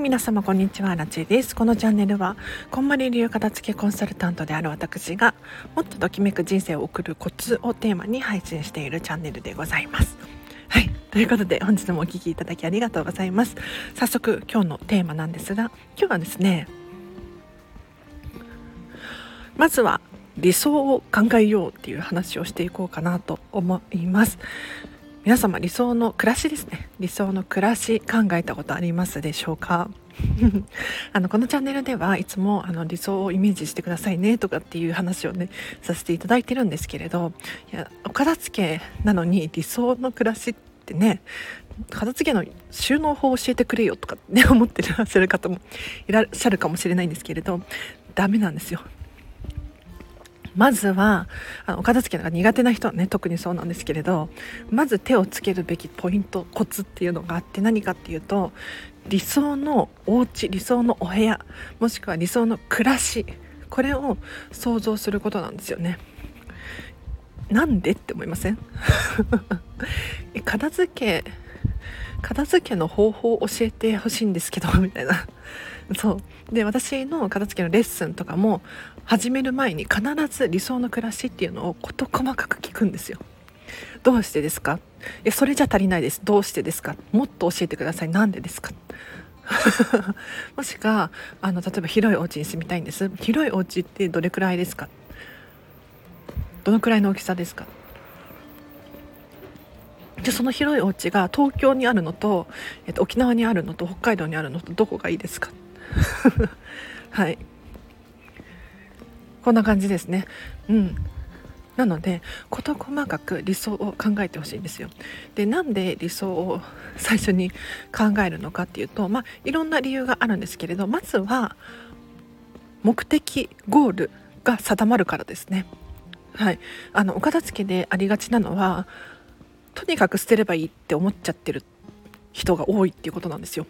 皆様こんにちはラチです。このチャンネルはこんまり流片付けコンサルタントである私がもっとときめく人生を送るコツをテーマに配信しているチャンネルでございます。はいということで本日もお聴きいただきありがとうございます。早速今日のテーマなんですが今日はですねまずは理想を考えようっていう話をしていこうかなと思います。皆様理想の暮らしですね。理想の暮らし考えたことありますでしょうか？あのこのチャンネルではいつもあの理想をイメージしてくださいねとかっていう話をねさせていただいてるんですけれどいやお片付けなのに理想の暮らしってね片付けの収納法を教えてくれよとかね思ってらっしゃる方もいらっしゃるかもしれないんですけれどダメなんですよ。まずはあのお片付けが苦手な人はね特にそうなんですけれどまず手をつけるべきポイントコツっていうのがあって何かっていうと理想のお家理想のお部屋もしくは理想の暮らしこれを想像することなんですよね。なんでって思いません？片付け片付けの方法を教えてほしいんですけどみたいな。そう。で私の片付けのレッスンとかも始める前に必ず理想の暮らしっていうのを事細かく聞くんですよ。どうしてですか？いやそれじゃ足りないです。どうしてですか？もっと教えてください。なんでですか？もしくはあの例えば広いお家に住みたいんです。広いお家ってどれくらいですか？どのくらいの大きさですか？でその広いお家が東京にあるのと、えっと、沖縄にあるのと北海道にあるのとどこがいいですか？はい。こんな感じですね。うん。なので事細かく理想を考えてほしいんですよ。でなんで理想を最初に考えるのかっていうとまあいろんな理由があるんですけれどまずは目的ゴールが定まるからですね。はい。あのお片付けでありがちなのはとにかく捨てればいいって思っちゃってる人が多いっていうことなんですよ。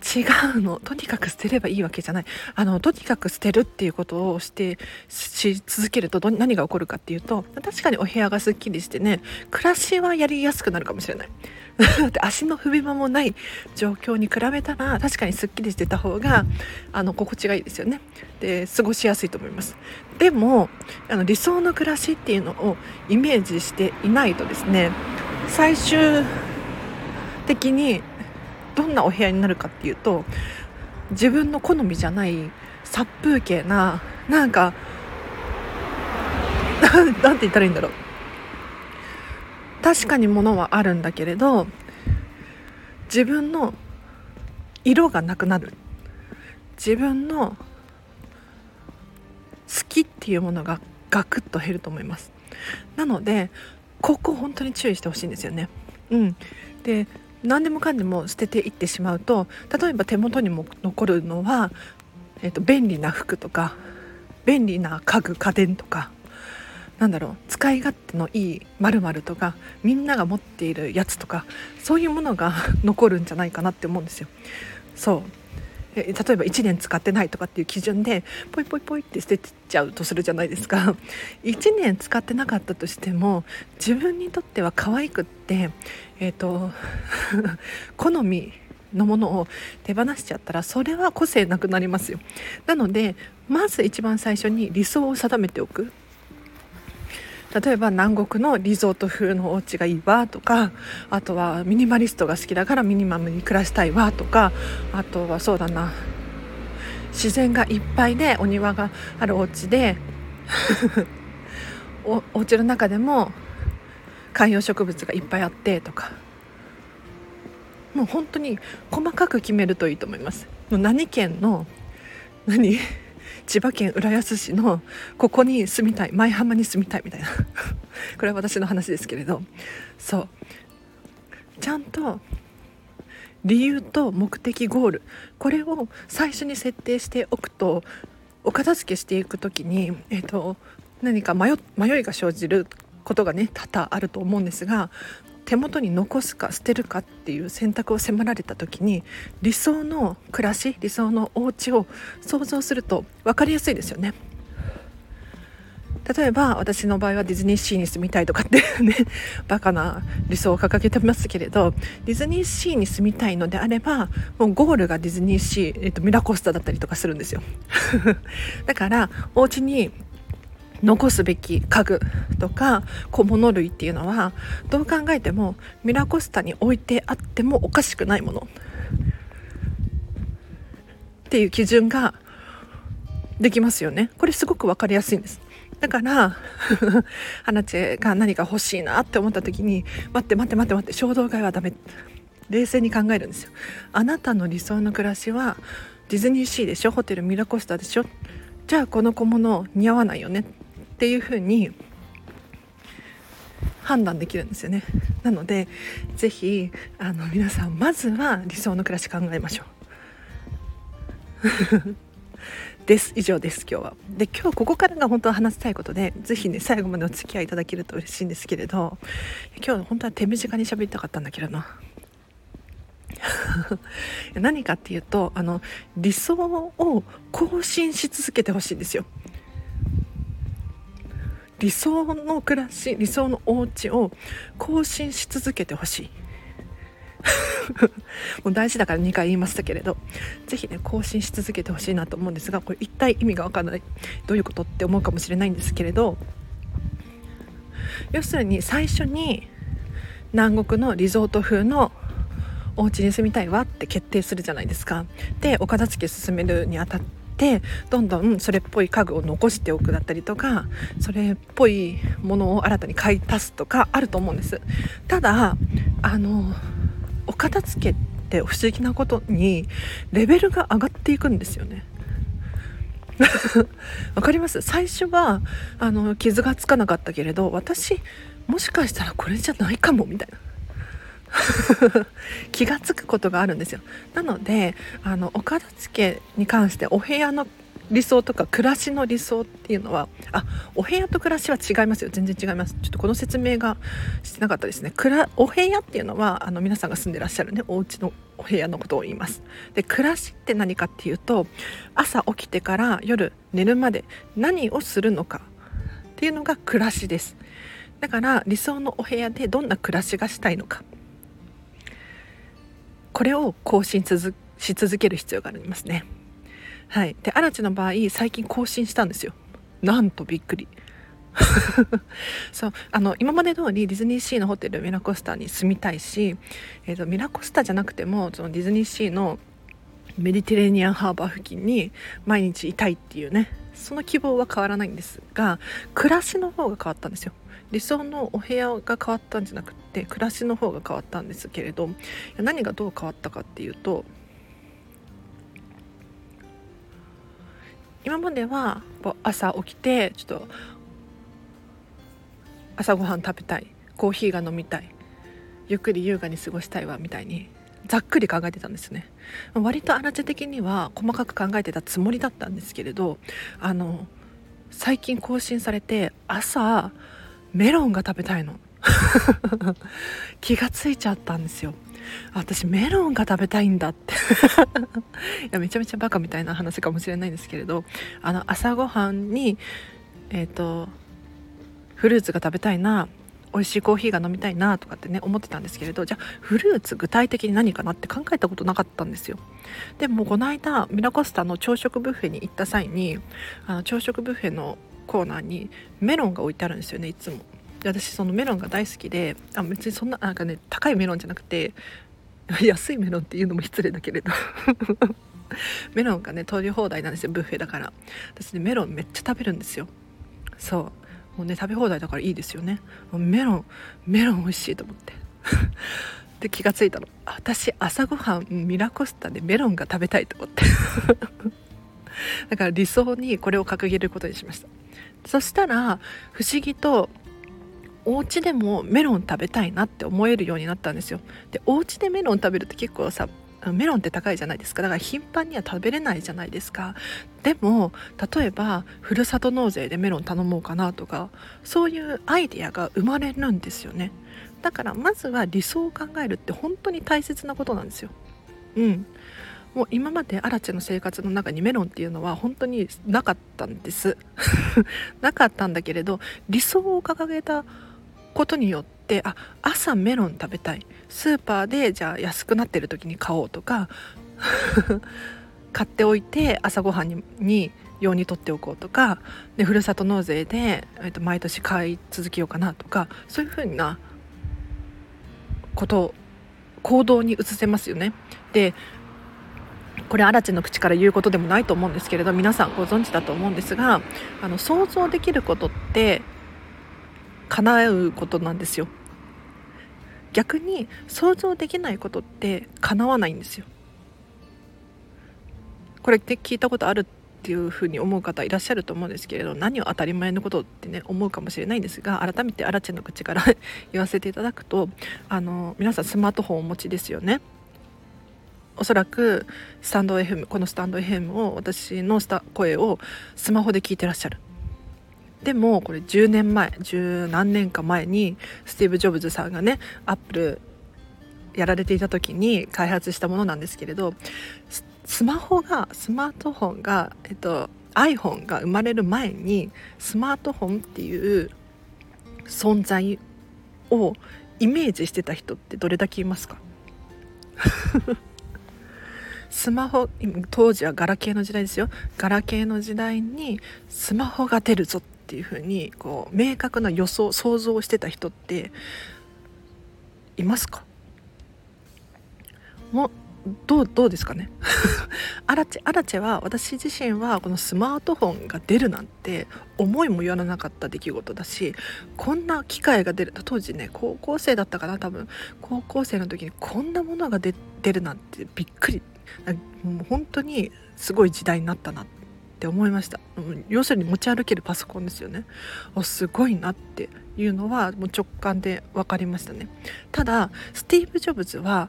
違うの。とにかく捨てればいいわけじゃない。あのとにかく捨てるっていうことをしてし続けると何が起こるかっていうと確かにお部屋がすっきりしてね暮らしはやりやすくなるかもしれない。足の踏み場もない状況に比べたら確かにすっきりしてた方があの心地がいいですよね。で過ごしやすいと思います。でもあの理想の暮らしっていうのをイメージしていないとですね最終的にどんなお部屋になるかっていうと自分の好みじゃない殺風景ななんかなんて言ったらいいんだろう。確かに物はあるんだけれど自分の色がなくなる。自分の好きっていうものがガクッと減ると思います。なのでここ本当に注意してほしいんですよね。うん。で何でもかんでも捨てていってしまうと例えば手元にも残るのは、えーと、便利な服とか便利な家具家電とかなんだろう使い勝手のいい〇〇とかみんなが持っているやつとかそういうものが 残るんじゃないかなって思うんですよ。そう例えば1年使ってないとかっていう基準でポイポイポイって捨てちゃうとするじゃないですか。1年使ってなかったとしても自分にとっては可愛くってえっ、ー、と好みのものを手放しちゃったらそれは個性なくなりますよ。なのでまず一番最初に理想を定めておく例えば南国のリゾート風のお家がいいわとかあとはミニマリストが好きだからミニマムに暮らしたいわとかあとはそうだな。自然がいっぱいでお庭があるお家で おお家の中でも観葉植物がいっぱいあってとか。もう本当に細かく決めるといいと思います。もう何県の何千葉県浦安市のここに住みたい舞浜に住みたいみたいな。これは私の話ですけれど。そう。ちゃんと理由と目的ゴール。これを最初に設定しておくとお片付けしていく時に、えーと、何か迷いが生じることがね多々あると思うんですが手元に残すか捨てるかっていう選択を迫られた時に理想の暮らし理想のお家を想像すると分かりやすいですよね。例えば私の場合はディズニーシーに住みたいとかってねバカな理想を掲げてますけれどディズニーシーに住みたいのであればもうゴールがディズニーシー、えっと、ミラコスタだったりとかするんですよ だからお家に残すべき家具とか小物類っていうのはどう考えてもミラコスタに置いてあってもおかしくないもの。っていう基準ができますよね。これすごく分かりやすいんです。だから 花知が何か欲しいなって思った時に待って待って待って待って衝動買いはダメ。冷静に考えるんですよ。あなたの理想の暮らしはディズニーシーでしょ？ホテルミラコスタでしょ？じゃあこの小物似合わないよね。っていうふうに判断できるんですよね。なので是非あの皆さんまずは理想の暮らし考えましょう。です。以上です今日は。で今日ここからが本当は話したいことで是非ね最後までお付き合いいただけると嬉しいんですけれど今日本当は手短に喋りたかったんだけどな。何かっていうとあの理想を更新し続けてほしいんですよ。理想の暮らし理想のお家を更新し続けてほしい もう大事だから2回言いましたけれど是非ね更新し続けてほしいなと思うんですがこれ一体意味が分からないどういうことって思うかもしれないんですけれど要するに最初に南国のリゾート風のお家に住みたいわって決定するじゃないですか。でお片付け進めるにあたってどんどんそれっぽい家具を残しておくだったりとかそれっぽいものを新たに買い足すとかあると思うんです。ただあのお片付けって不思議なことにレベルが上がっていくんですよね。わかります？最初はあの傷がつかなかったけれど私もしかしたらこれじゃないかもみたいな 気が付くことがあるんですよ。なのであのお片付けに関してお部屋の理想とか暮らしの理想っていうのはあお部屋と暮らしは違いますよ。全然違います。ちょっとこの説明がしてなかったですね。くらお部屋っていうのはあの皆さんが住んでらっしゃるねお家のお部屋のことを言います。で暮らしって何かっていうと朝起きてから夜寝るまで何をするのかっていうのが暮らしです。だから理想のお部屋でどんな暮らしがしたいのか。これを更新し続ける必要がありますね。はい、で嵐の場合最近更新したんですよ。なんとびっくり。そう。あの今まで通りディズニーシーのホテルミラコスタに住みたいし、えーと、ミラコスタじゃなくてもそのディズニーシーのメディテレーニアンハーバー付近に毎日いたいっていうねその希望は変わらないんですが暮らしの方が変わったんですよ。理想のお部屋が変わったんじゃなくて暮らしの方が変わったんですけれど何がどう変わったかっていうと今までは朝起きてちょっと朝ごはん食べたいコーヒーが飲みたいゆっくり優雅に過ごしたいわみたいにざっくり考えてたんですね。割と荒地的には細かく考えてたつもりだったんですけれどあの最近更新されて朝メロンが食べたいの。気がついちゃったんですよ。私メロンが食べたいんだって。いやめちゃめちゃバカみたいな話かもしれないんですけれどあの朝ごはんにえっ、ー、とフルーツが食べたいな美味しいコーヒーが飲みたいなとかってね思ってたんですけれどじゃあフルーツ具体的に何かなって考えたことなかったんですよ。でもこの間ミラコスタの朝食ブッフェに行った際にあの朝食ブッフェのコーナーにメロンが置いてあるんですよねいつも。で私そのメロンが大好きであ別にそんななんかね高いメロンじゃなくて 安いメロンっていうのも失礼だけれど。メロンがね取り放題なんですよブッフェだから。私ねメロンめっちゃ食べるんですよ。そう。もうね食べ放題だからいいですよね。メロンメロン美味しいと思って。で気がついたの。私朝ごはんミラコスタでメロンが食べたいと思って。だから理想にこれを掲げることにしました。そしたら不思議とお家でもメロン食べたいなって思えるようになったんですよ。でお家でメロン食べるって結構さメロンって高いじゃないですか。だから頻繁には食べれないじゃないですか。でも例えばふるさと納税でメロン頼もうかなとかそういうアイデアが生まれるんですよね。だからまずは理想を考えるって本当に大切なことなんですよ。うん。もう今までアラチェの生活の中にメロンっていうのは本当になかったんです。なかったんだけれど理想を掲げたことによってあ朝メロン食べたい。スーパーでじゃあ安くなってる時に買おうとか 買っておいて朝ごはんにに用に取っておこうとかでふるさと納税で、えー、と毎年買い続けようかなとかそういうふうなこと行動に移せますよね。でこれアラチの口から言うことでもないと思うんですけれど皆さんご存知だと思うんですがあの想像できることって叶うことなんですよ逆に想像できないことって叶わないんですよ。これって聞いたことあるっていうふうに思う方いらっしゃると思うんですけれど何を当たり前のことってね思うかもしれないんですが改めてアラチェの口から 言わせていただくとあの皆さんスマートフォンをお持ちですよね。おそらくスタンド FM このスタンド FM を私のスタ声をスマホで聞いてらっしゃる。でもこれ10年前十何年か前にスティーブ・ジョブズさんがねアップルやられていた時に開発したものなんですけれどスマホがスマートフォンが、えっと、iPhone が生まれる前にスマートフォンっていう存在をイメージしてた人ってどれだけいますか？スマホ当時はガラケーの時代ですよ。ガラケーの時代にスマホが出るぞっていう風にこう明確な予想想像してた人っていますか？もどうどうですかね？アラチェアラチェは私自身はこのスマートフォンが出るなんて思いもよらなかった出来事だしこんな機会が出る当時ね高校生だったかな多分。高校生の時にこんなものが出るなんてびっくり。もう本当にすごい時代になったなってって思いました。要するに持ち歩けるパソコンですよね。あすごいなっていうのはもう直感で分かりましたね。ただスティーブ・ジョブズは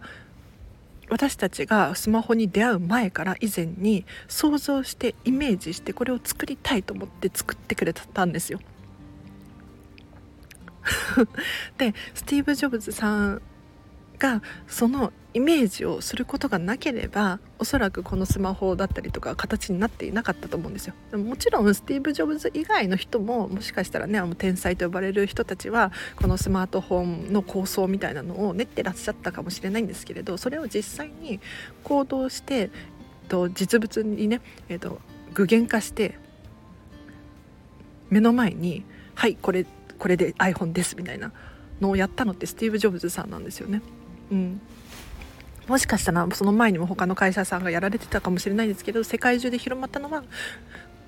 私たちがスマホに出会う前から以前に想像してイメージしてこれを作りたいと思って作ってくれたんですよ。でスティーブ・ジョブズさんがそのイメージをすることがなければおそらくこのスマホだったりとか形になっていなかったと思うんですよでももちろんスティーブ・ジョブズ以外の人ももしかしたらねあの天才と呼ばれる人たちはこのスマートフォンの構想みたいなのを練ってらっしゃったかもしれないんですけれどそれを実際に行動してえっと実物にね、えーと、具現化して目の前に「はいこれこれで iPhone です」みたいなのをやったのってスティーブ・ジョブズさんなんですよね。うん、もしかしたらその前にも他の会社さんがやられてたかもしれないんですけど世界中で広まったのは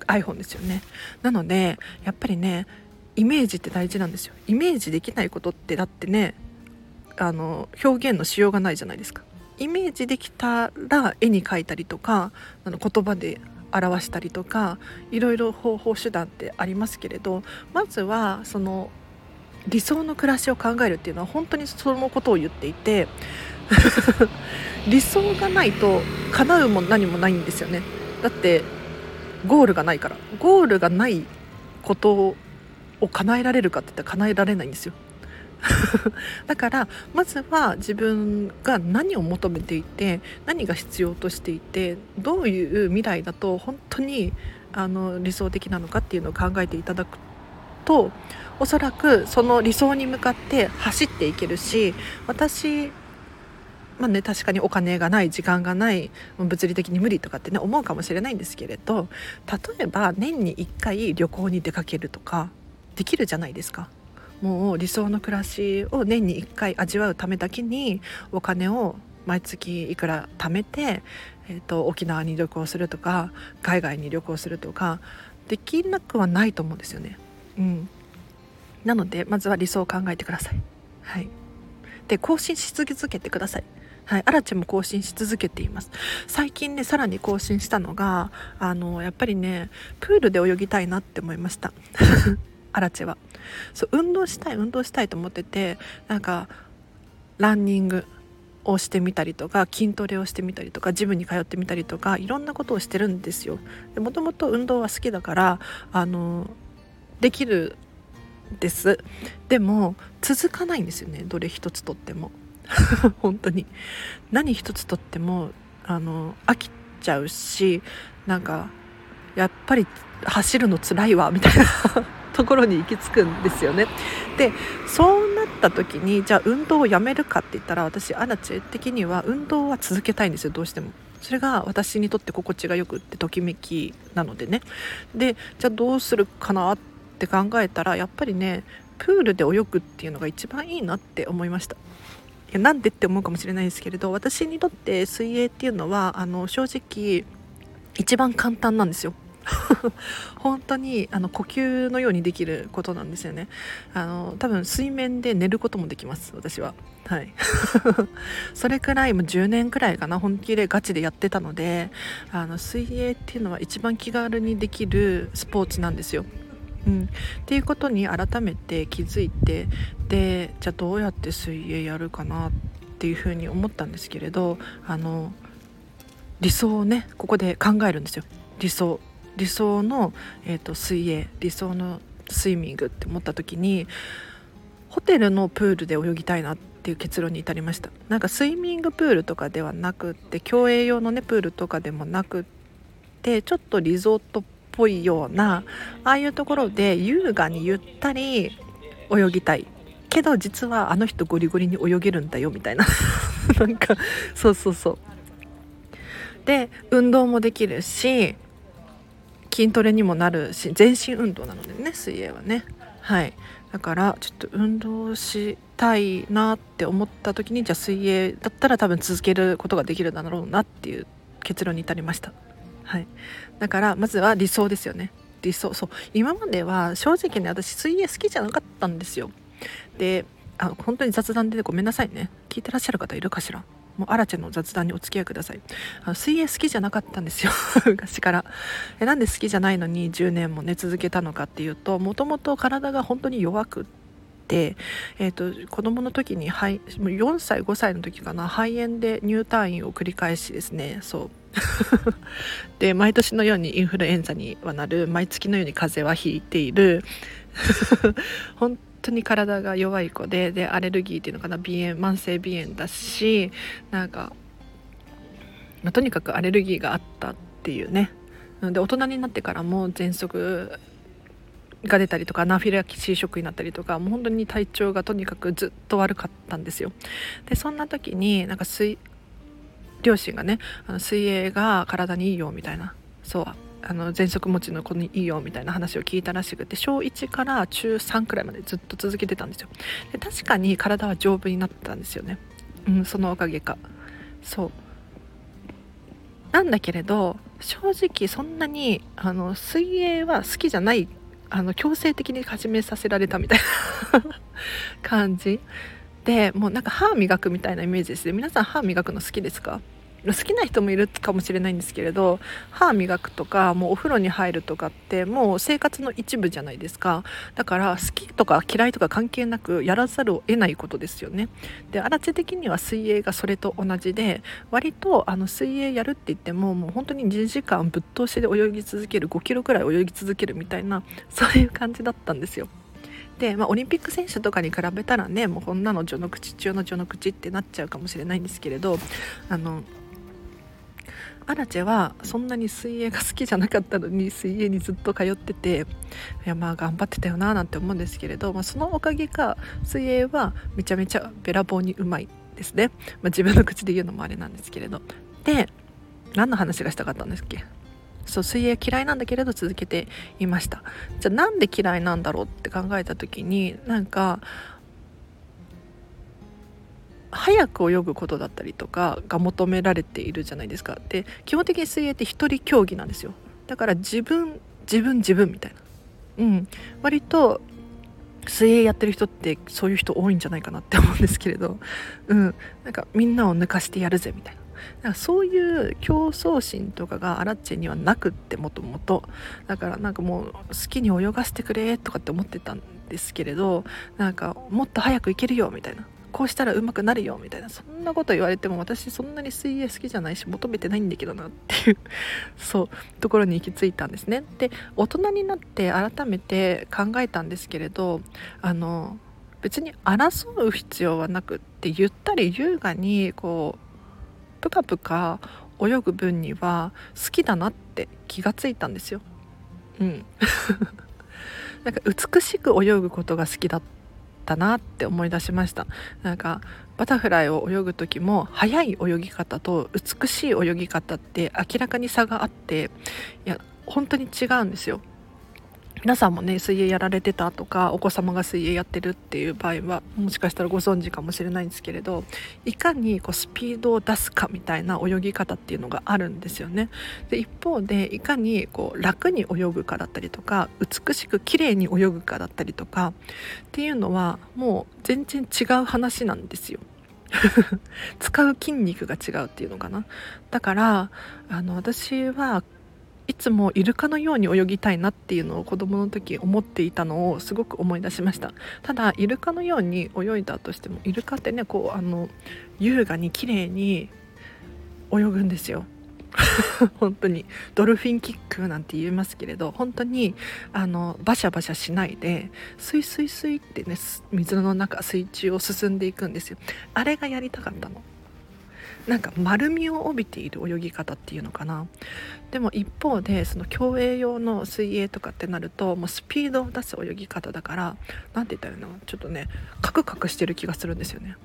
iPhone ですよね。なのでやっぱりねイメージって大事なんですよ。イメージできないことってだってねあの表現のしようがないじゃないですか。イメージできたら絵に描いたりとかあの言葉で表したりとかいろいろ方法手段ってありますけれどまずはその理想の暮らしを考えるっていうのは本当にそのことを言っていて 理想がないと叶うも何もないんですよね。だってゴールがないから。ゴールがないことを叶えられるかって言ったら叶えられないんですよ。だからまずは自分が何を求めていて何が必要としていてどういう未来だと本当にあの理想的なのかっていうのを考えていただくとおそらくその理想に向かって走っていけるし私まあね、確かにお金がない時間がない物理的に無理とかってね思うかもしれないんですけれど例えば年に1回旅行に出かけるとかできるじゃないですか。もう理想の暮らしを年に1回味わうためだけにお金を毎月いくら貯めて、えーと沖縄に旅行するとか海外に旅行するとかできなくはないと思うんですよね。うん、なのでまずは理想を考えてください。はい、で更新し続けてください。はい、アラチェも更新し続けています。最近ねさらに更新したのがあのやっぱりねプールで泳ぎたいなって思いました。アラチェは。そう運動したい運動したいと思っててなんかランニングをしてみたりとか筋トレをしてみたりとかジムに通ってみたりとかいろんなことをしてるんですよ。もともと運動は好きだからあのできるです。でも続かないんですよねどれ一つとっても。本当に何一つとってもあの飽きちゃうしなんかやっぱり走るの辛いわみたいな ところに行き着くんですよね。でそうなった時にじゃあ運動をやめるかって言ったら私アナチェ的には運動は続けたいんですよどうしても。それが私にとって心地がよくってときめきなのでねでじゃあどうするかなって考えたらやっぱりねプールで泳ぐっていうのが一番いいなって思いましたやなんでって思うかもしれないですけれど私にとって水泳っていうのはあの正直一番簡単なんですよ。本当にあの呼吸のようにできることなんですよね。あの多分水面で寝ることもできます私は。はい。それくらいもう10年くらいかな本気でガチでやってたのであの水泳っていうのは一番気軽にできるスポーツなんですよ。うん、っていうことに改めて気づいてでじゃあどうやって水泳やるかなっていうふうに思ったんですけれどあの理想をねここで考えるんですよ。理想。理想の、えーと、水泳。理想のスイミングって思った時にホテルのプールで泳ぎたいなっていう結論に至りました。なんかスイミングプールとかではなくって競泳用のねプールとかでもなくってちょっとリゾートっぽいようなああいうところで優雅にゆったり泳ぎたい。けど実はあの人ゴリゴリに泳げるんだよみたいな。なんかそうそうそう。で運動もできるし筋トレにもなるし全身運動なのでね水泳はね。はい。だからちょっと運動したいなって思った時にじゃあ水泳だったら多分続けることができるだろうなっていう結論に至りました。はい。だからまずは理想ですよね。理想そう。今までは正直ね私水泳好きじゃなかったんですよ。であ本当に雑談でごめんなさいね。聞いてらっしゃる方いるかしら？もうアラチェの雑談にお付き合いください。あの水泳好きじゃなかったんですよ。昔から。えなんで好きじゃないのに10年も寝続けたのかっていうともともと体が本当に弱くって、えーと、子供の時に肺4歳5歳の時かな肺炎で入退院を繰り返しですね。そう。で毎年のようにインフルエンザにはなる毎月のように風邪はひいている。本当に体が弱い子ででアレルギーっていうのかな鼻炎慢性鼻炎だしなんか、まあ、とにかくアレルギーがあったっていうね。で大人になってからも喘息が出たりとかアナフィラキシーショックになったりとかもう本当に体調がとにかくずっと悪かったんですよ。でそんな時になんか水両親がねあの水泳が体にいいよみたいなそうあの喘息持ちの子にいいよみたいな話を聞いたらしくて小1から中3くらいまでずっと続けてたんですよ。で確かに体は丈夫になったんですよね。うんそのおかげか。そう。なんだけれど正直そんなにあの水泳は好きじゃないあの強制的に始めさせられたみたいな 感じ。でもうなんか歯磨くみたいなイメージですね。皆さん歯磨くの好きですか？好きな人もいるかもしれないんですけれど歯磨くとかもうお風呂に入るとかってもう生活の一部じゃないですか。だから好きとか嫌いとか関係なくやらざるを得ないことですよね。で荒地的には水泳がそれと同じで割とあの水泳やるって言ってももう本当に2時間ぶっ通しで泳ぎ続ける5キロくらい泳ぎ続けるみたいなそういう感じだったんですよ。で、まあ、オリンピック選手とかに比べたらねもうこんなの序の口中の序の口ってなっちゃうかもしれないんですけれどあのアラチェはそんなに水泳が好きじゃなかったのに水泳にずっと通ってていやまあ頑張ってたよななんて思うんですけれど、まあ、そのおかげか水泳はめちゃめちゃべらぼうにうまいですね、まあ、自分の口で言うのもあれなんですけれど。で何の話がしたかったんですっけ？そう水泳嫌いなんだけれど続けていました。じゃあなんで嫌いなんだろうって考えた時になんか早く泳ぐことだったりとかが求められているじゃないですか。で基本的に水泳って一人競技なんですよ。だから自分自分自分みたいな。うん。割と水泳やってる人ってそういう人多いんじゃないかなって思うんですけれど。うん。なんかみんなを抜かしてやるぜみたいな。なんかそういう競争心とかがアラッチェにはなくってもともと。だからなんかもう好きに泳がせてくれとかって思ってたんですけれどなんかもっと早く行けるよみたいな。こうしたら上手くなるよみたいなそんなこと言われても私そんなに水泳好きじゃないし求めてないんだけどなっていう そうところに行き着いたんですねで大人になって改めて考えたんですけれどあの別に争う必要はなくってゆったり優雅にこうぷかぷか泳ぐ分には好きだなって気がついたんですよ。うん なんか美しく泳ぐことが好きだったなって思い出しました。なんかバタフライを泳ぐ時も速い泳ぎ方と美しい泳ぎ方って明らかに差があっていや本当に違うんですよ。皆さんもね水泳やられてたとかお子様が水泳やってるっていう場合はもしかしたらご存知かもしれないんですけれどいかにこうスピードを出すかみたいな泳ぎ方っていうのがあるんですよね。で一方でいかにこう楽に泳ぐかだったりとか美しく綺麗に泳ぐかだったりとかっていうのはもう全然違う話なんですよ。使う筋肉が違うっていうのかなだからあの私はいつもイルカのように泳ぎたいなっていうのを子供の時思っていたのをすごく思い出しました。ただイルカのように泳いだとしてもイルカってねこうあの優雅に綺麗に泳ぐんですよ。本当に。ドルフィンキックなんて言いますけれど本当にあのバシャバシャしないでスイスイスイってね水の中水中を進んでいくんですよ。あれがやりたかったの。なんか丸みを帯びている泳ぎ方っていうのかな。でも一方でその競泳用の水泳とかってなるともうスピードを出す泳ぎ方だから何て言ったらいいの？ちょっとねカクカクしてる気がするんですよね。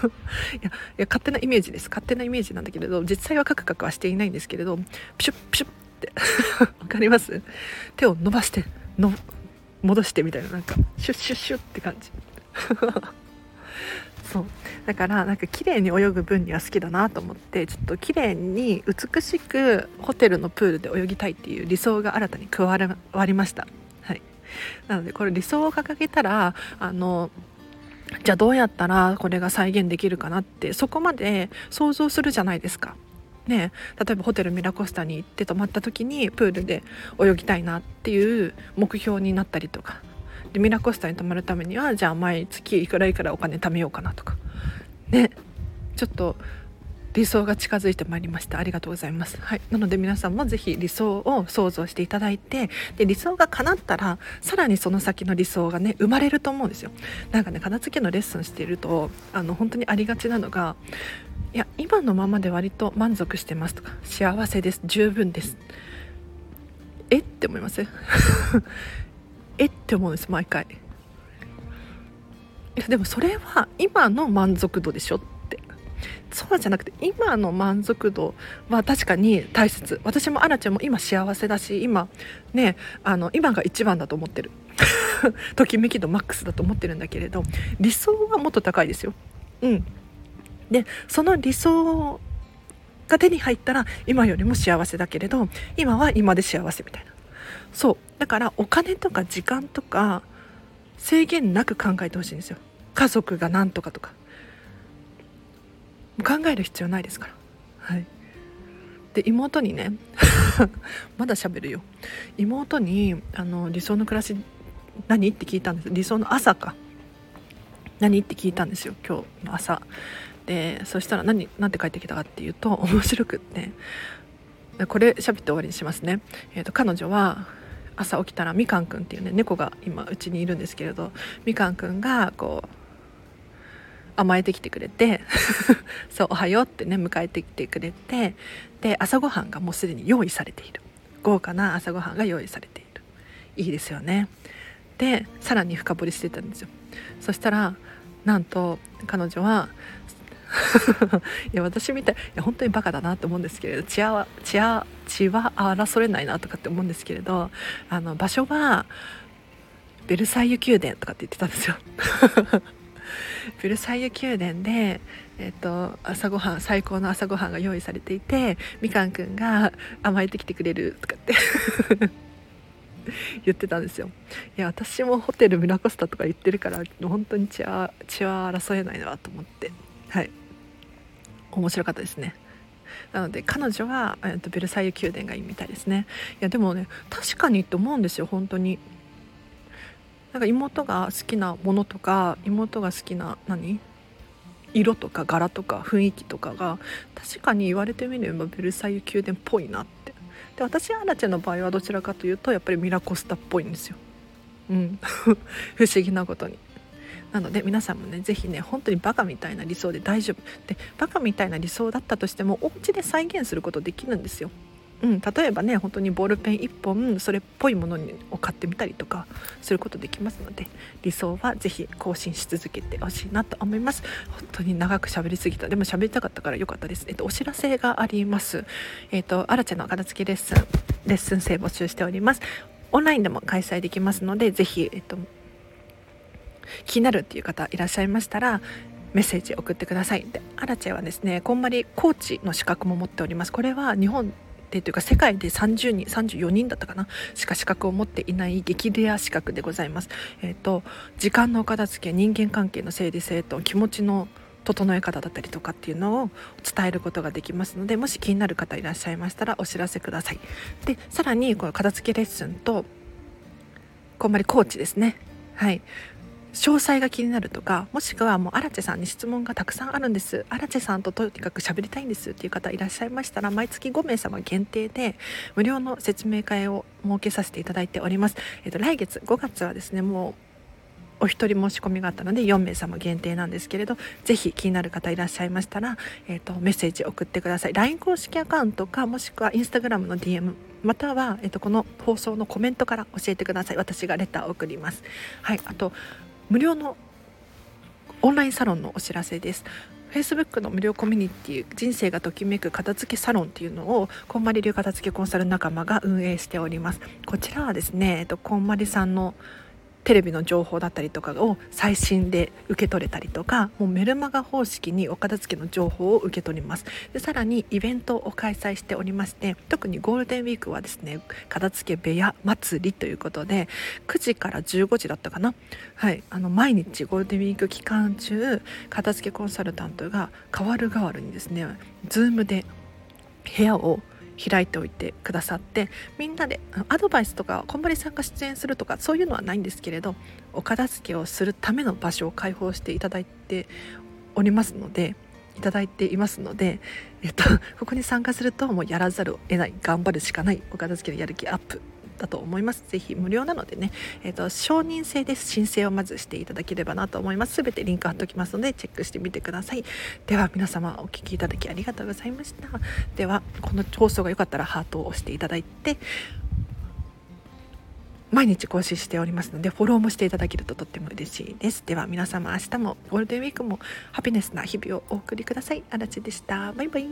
いやいや勝手なイメージです。勝手なイメージなんだけれど実際はカクカクはしていないんですけれどピシュッピシュッって。わかります？手を伸ばしての戻してみたいななんかシュッシュッシュッって感じ。そうだからなんか綺麗に泳ぐ分には好きだなと思ってちょっと綺麗に美しくホテルのプールで泳ぎたいっていう理想が新たに加わりました。はい、なのでこれ理想を掲げたらあのじゃあどうやったらこれが再現できるかなってそこまで想像するじゃないですか。ね、例えばホテルミラコスタに行って泊まった時にプールで泳ぎたいなっていう目標になったりとかでミラコスタに泊まるためにはじゃあ毎月いくらいくらお金貯めようかなとか。ね。ちょっと理想が近づいてまいりました。ありがとうございます、はい、なので皆さんも是非理想を想像していただいてで理想が叶ったらさらにその先の理想がね生まれると思うんですよ。なんかね片付けのレッスンしているとあの本当にありがちなのがいや今のままで割と満足してますとか幸せです。十分です。え？って思います。えって思うんです毎回。いやでもそれは今の満足度でしょって。そうじゃなくて今の満足度は確かに大切。私もアラちゃんも今幸せだし今ねあの今が一番だと思ってる。ときめき度マックスだと思ってるんだけれど理想はもっと高いですよ。うん。でその理想が手に入ったら今よりも幸せだけれど今は今で幸せみたいな。そう。だからお金とか時間とか制限なく考えてほしいんですよ。家族が何とかとか。考える必要ないですから。はい。で妹にね まだ喋るよ。妹にあの理想の暮らし何って聞いたんです。理想の朝か。何って聞いたんですよ。今日の朝。でそしたら何何て帰ってきたかっていうと面白くって。これ喋って終わりにしますね、えーと彼女は朝起きたらみかんくんっていうね猫が今うちにいるんですけれどみかんくんがこう甘えてきてくれて そうおはようってね迎えてきてくれてで朝ごはんがもうすでに用意されている。豪華な朝ごはんが用意されている。いいですよね。でさらに深掘りしてたんですよ。そしたらなんと彼女はいや私みたいいや本当にバカだなって思うんですけれど血は血は血は争えないなとかって思うんですけれどあの場所はベルサイユ宮殿とかって言ってたんですよ。ベルサイユ宮殿で、えーと、朝ごはん最高の朝ごはんが用意されていてみかんくんが甘えてきてくれるとかって 言ってたんですよ。いや私もホテルミラコスタとか言ってるから本当に血は血は争えないなと思って。はい。面白かったですね。なので彼女は、えー、とベルサイユ宮殿がいいみたいですね。いやでもね確かにって思うんですよ本当に。なんか妹が好きなものとか妹が好きな何？色とか柄とか雰囲気とかが確かに言われてみればベルサイユ宮殿っぽいなって。で私アラチェの場合はどちらかというとやっぱりミラコスタっぽいんですよ。うん。不思議なことに。なので皆さんもね是非ね本当にバカみたいな理想で大丈夫。でバカみたいな理想だったとしてもお家で再現することできるんですよ。うん、例えばね本当にボールペン1本それっぽいものを買ってみたりとかすることできますので理想はぜひ更新し続けてほしいなと思います。本当に長く喋りすぎた。でも喋りたかったから良かったです。えっとお知らせがあります。えっとアラチェの片付けレッスンレッスン生募集しております。オンラインでも開催できますのでぜひえっと気になるっていう方いらっしゃいましたらメッセージ送ってください。でアラチェはですねこんまりコーチの資格も持っております。これは日本でというか世界で30人34人だったかなしか資格を持っていない激レア資格でございます。えーと、時間のお片付け人間関係の整理整頓気持ちの整え方だったりとかっていうのを伝えることができますのでもし気になる方いらっしゃいましたらお知らせください。でさらにこの片付けレッスンとこんまりコーチですね。はい。詳細が気になるとかもしくはもうアラチェさんに質問がたくさんあるんです。アラチェさんととにかく喋りたいんですっていう方いらっしゃいましたら毎月5名様限定で無料の説明会を設けさせていただいております、えっと、来月5月はですねもうお一人申し込みがあったので4名様限定なんですけれどぜひ気になる方いらっしゃいましたら、えーと、メッセージ送ってください。LINE 公式アカウントかもしくは Instagram の DM または、えーとこの放送のコメントから教えてください。私がレターを送ります。はいあと無料のオンラインサロンのお知らせです。Facebook の無料コミュニティ人生がときめく片付けサロンっていうのをこんまり流片付けコンサル仲間が運営しております。こちらはですね、えっと、こんまりさんのテレビの情報だったりとかを最新で受け取れたりとかもうメルマガ方式にお片付けの情報を受け取ります。でさらにイベントを開催しておりまして特にゴールデンウィークはですね片付け部屋祭りということで9時から15時だったかな？はいあの毎日ゴールデンウィーク期間中片付けコンサルタントが代わる代わるにですね Zoom で部屋を開いておいてくださってみんなでアドバイスとかこんまりさんが出演するとかそういうのはないんですけれどお片付けをするための場所を開放していただいておりますのでいただいていますので、えっと、ここに参加するともうやらざるを得ない頑張るしかないお片付けのやる気アップだと思います。ぜひ無料なのでね、えーと、承認制です。申請をまずしていただければなと思います。すべてリンク貼っておきますのでチェックしてみてください。では皆様お聴きいただきありがとうございました。ではこの放送が良かったらハートを押していただいて毎日更新しておりますのでフォローもしていただけるととっても嬉しいです。では皆様明日もゴールデンウィークもハピネスな日々をお送りください。あらちでした。バイバイ。